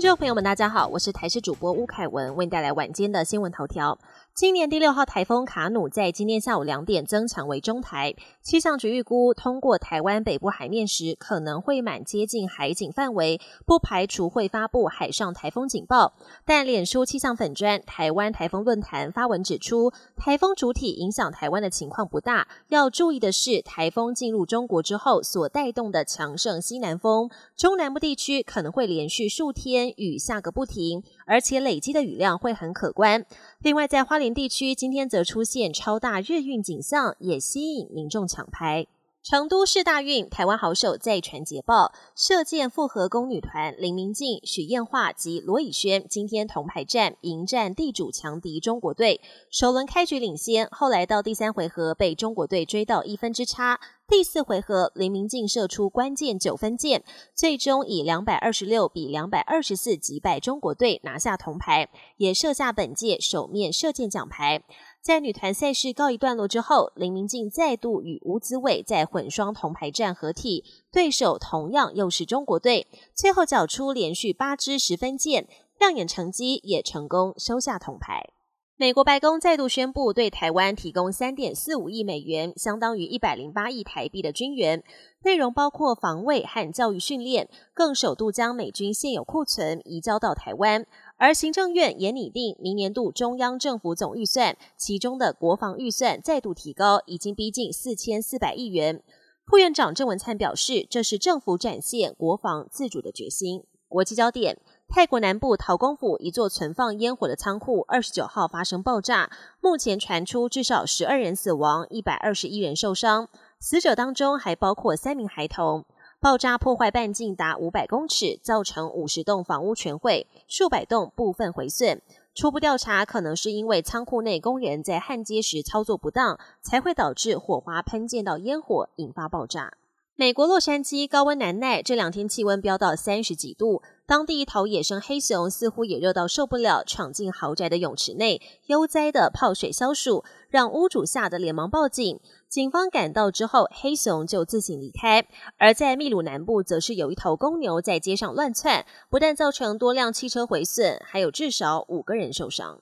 听众朋友们，大家好，我是台视主播吴凯文，为你带来晚间的新闻头条。今年第六号台风卡努在今天下午两点增强为中台，气象局预估通过台湾北部海面时，可能会满接近海警范围，不排除会发布海上台风警报。但脸书气象粉砖台湾台风论坛发文指出，台风主体影响台湾的情况不大，要注意的是台风进入中国之后所带动的强盛西南风，中南部地区可能会连续数天雨下个不停，而且累积的雨量会很可观。另外，在花莲地区，今天则出现超大日运景象，也吸引民众抢拍。成都市大运，台湾好手再传捷报，射箭复合弓女团林明静、许燕桦及罗以轩今天铜牌战迎战地主强敌中国队，首轮开局领先，后来到第三回合被中国队追到一分之差。第四回合，林明静射出关键九分箭，最终以两百二十六比两百二十四击败中国队，拿下铜牌，也设下本届首面射箭奖牌。在女团赛事告一段落之后，林明静再度与吴子伟在混双铜牌战合体，对手同样又是中国队，最后缴出连续八支十分箭，亮眼成绩也成功收下铜牌。美国白宫再度宣布对台湾提供三点四五亿美元，相当于一百零八亿台币的军援，内容包括防卫和教育训练，更首度将美军现有库存移交到台湾。而行政院也拟定明年度中央政府总预算，其中的国防预算再度提高，已经逼近四千四百亿元。副院长郑文灿表示，这是政府展现国防自主的决心。国际焦点：泰国南部陶公府一座存放烟火的仓库，二十九号发生爆炸，目前传出至少十二人死亡，一百二十一人受伤，死者当中还包括三名孩童。爆炸破坏半径达五百公尺，造成五十栋房屋全毁，数百栋部分毁损。初步调查可能是因为仓库内工人在焊接时操作不当，才会导致火花喷溅到烟火，引发爆炸。美国洛杉矶高温难耐，这两天气温飙到三十几度。当地一头野生黑熊似乎也热到受不了，闯进豪宅的泳池内，悠哉的泡水消暑，让屋主吓得连忙报警。警方赶到之后，黑熊就自行离开。而在秘鲁南部，则是有一头公牛在街上乱窜，不但造成多辆汽车毁损，还有至少五个人受伤。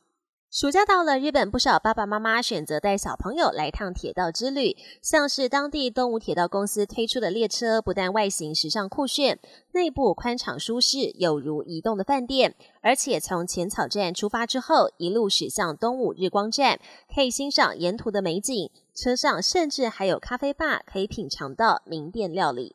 暑假到了，日本不少爸爸妈妈选择带小朋友来趟铁道之旅。像是当地东武铁道公司推出的列车，不但外形时尚酷炫，内部宽敞舒适，有如移动的饭店。而且从浅草站出发之后，一路驶向东武日光站，可以欣赏沿途的美景。车上甚至还有咖啡吧，可以品尝到名店料理。